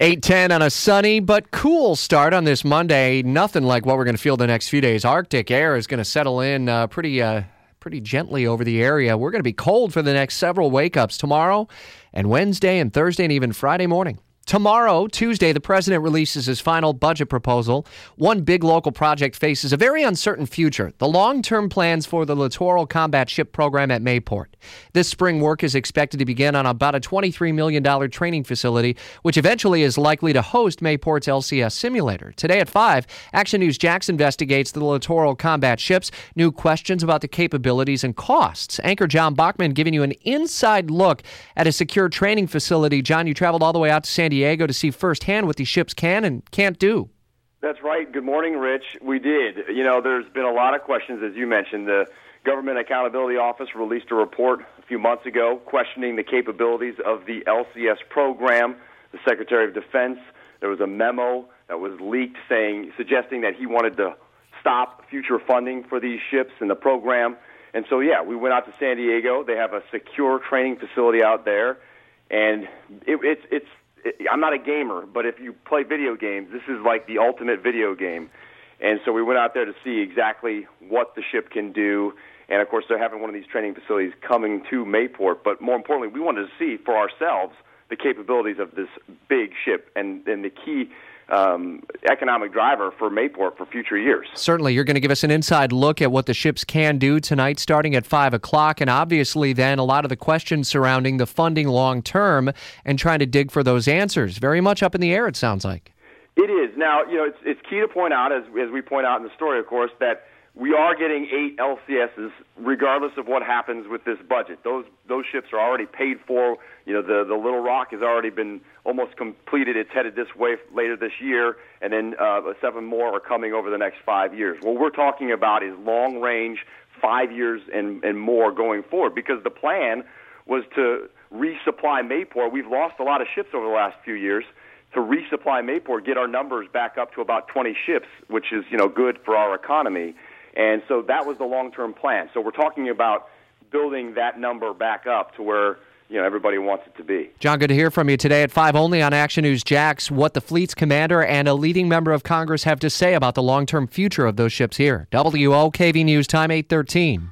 810 on a sunny but cool start on this Monday. Nothing like what we're going to feel the next few days. Arctic air is going to settle in uh, pretty uh, pretty gently over the area. We're going to be cold for the next several wake ups tomorrow and Wednesday and Thursday and even Friday morning. Tomorrow, Tuesday, the president releases his final budget proposal. One big local project faces a very uncertain future the long term plans for the Littoral Combat Ship Program at Mayport. This spring, work is expected to begin on about a $23 million training facility, which eventually is likely to host Mayport's LCS simulator. Today at 5, Action News Jax investigates the Littoral Combat Ships, new questions about the capabilities and costs. Anchor John Bachman giving you an inside look at a secure training facility. John, you traveled all the way out to San Diego Diego to see firsthand what these ships can and can't do. That's right. Good morning, Rich. We did. You know, there's been a lot of questions, as you mentioned. The Government Accountability Office released a report a few months ago questioning the capabilities of the LCS program. The Secretary of Defense, there was a memo that was leaked saying, suggesting that he wanted to stop future funding for these ships and the program. And so, yeah, we went out to San Diego. They have a secure training facility out there, and it, it's it's I'm not a gamer, but if you play video games, this is like the ultimate video game. And so we went out there to see exactly what the ship can do. And of course, they're having one of these training facilities coming to Mayport. But more importantly, we wanted to see for ourselves the capabilities of this big ship and, and the key um, economic driver for Mayport for future years. Certainly, you're going to give us an inside look at what the ships can do tonight, starting at 5 o'clock. And obviously, then a lot of the questions surrounding the funding long term and trying to dig for those answers. Very much up in the air, it sounds like. It is. Now, you know, it's, it's key to point out, as, as we point out in the story, of course, that we are getting eight LCSs, regardless of what happens with this budget. Those those ships are already paid for. You know, the the Little Rock has already been almost completed. It's headed this way later this year, and then uh, seven more are coming over the next five years. What we're talking about is long range, five years and and more going forward, because the plan was to resupply Mayport. We've lost a lot of ships over the last few years to resupply Mayport, get our numbers back up to about 20 ships, which is you know good for our economy. And so that was the long term plan. So we're talking about building that number back up to where you know everybody wants it to be. John, good to hear from you today at five only on Action News Jax. What the fleet's commander and a leading member of Congress have to say about the long-term future of those ships here. WOKV News time eight thirteen.